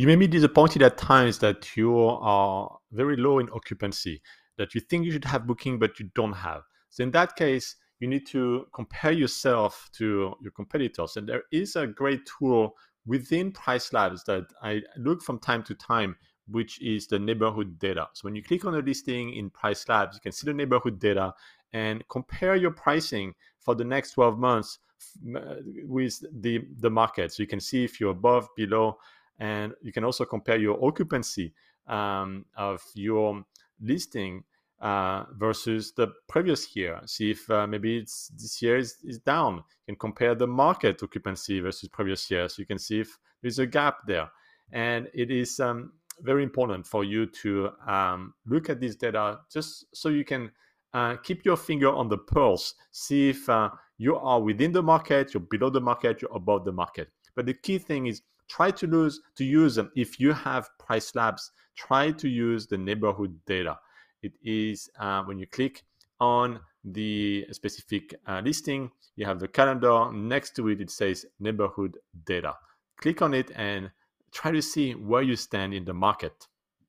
You may be disappointed at times that you are very low in occupancy, that you think you should have booking, but you don't have. So in that case, you need to compare yourself to your competitors. And there is a great tool within PriceLabs that I look from time to time, which is the neighborhood data. So when you click on a listing in PriceLabs, you can see the neighborhood data and compare your pricing for the next 12 months uh, with the, the market. So you can see if you're above, below, and you can also compare your occupancy um, of your listing uh, versus the previous year. See if uh, maybe it's this year is, is down. You can compare the market occupancy versus previous year, so you can see if there's a gap there. And it is um, very important for you to um, look at this data just so you can uh, keep your finger on the pulse. See if uh, you are within the market, you're below the market, you're above the market. But the key thing is try to lose to use them. If you have PriceLabs, try to use the neighborhood data. It is uh, when you click on the specific uh, listing, you have the calendar. Next to it, it says neighborhood data. Click on it and try to see where you stand in the market.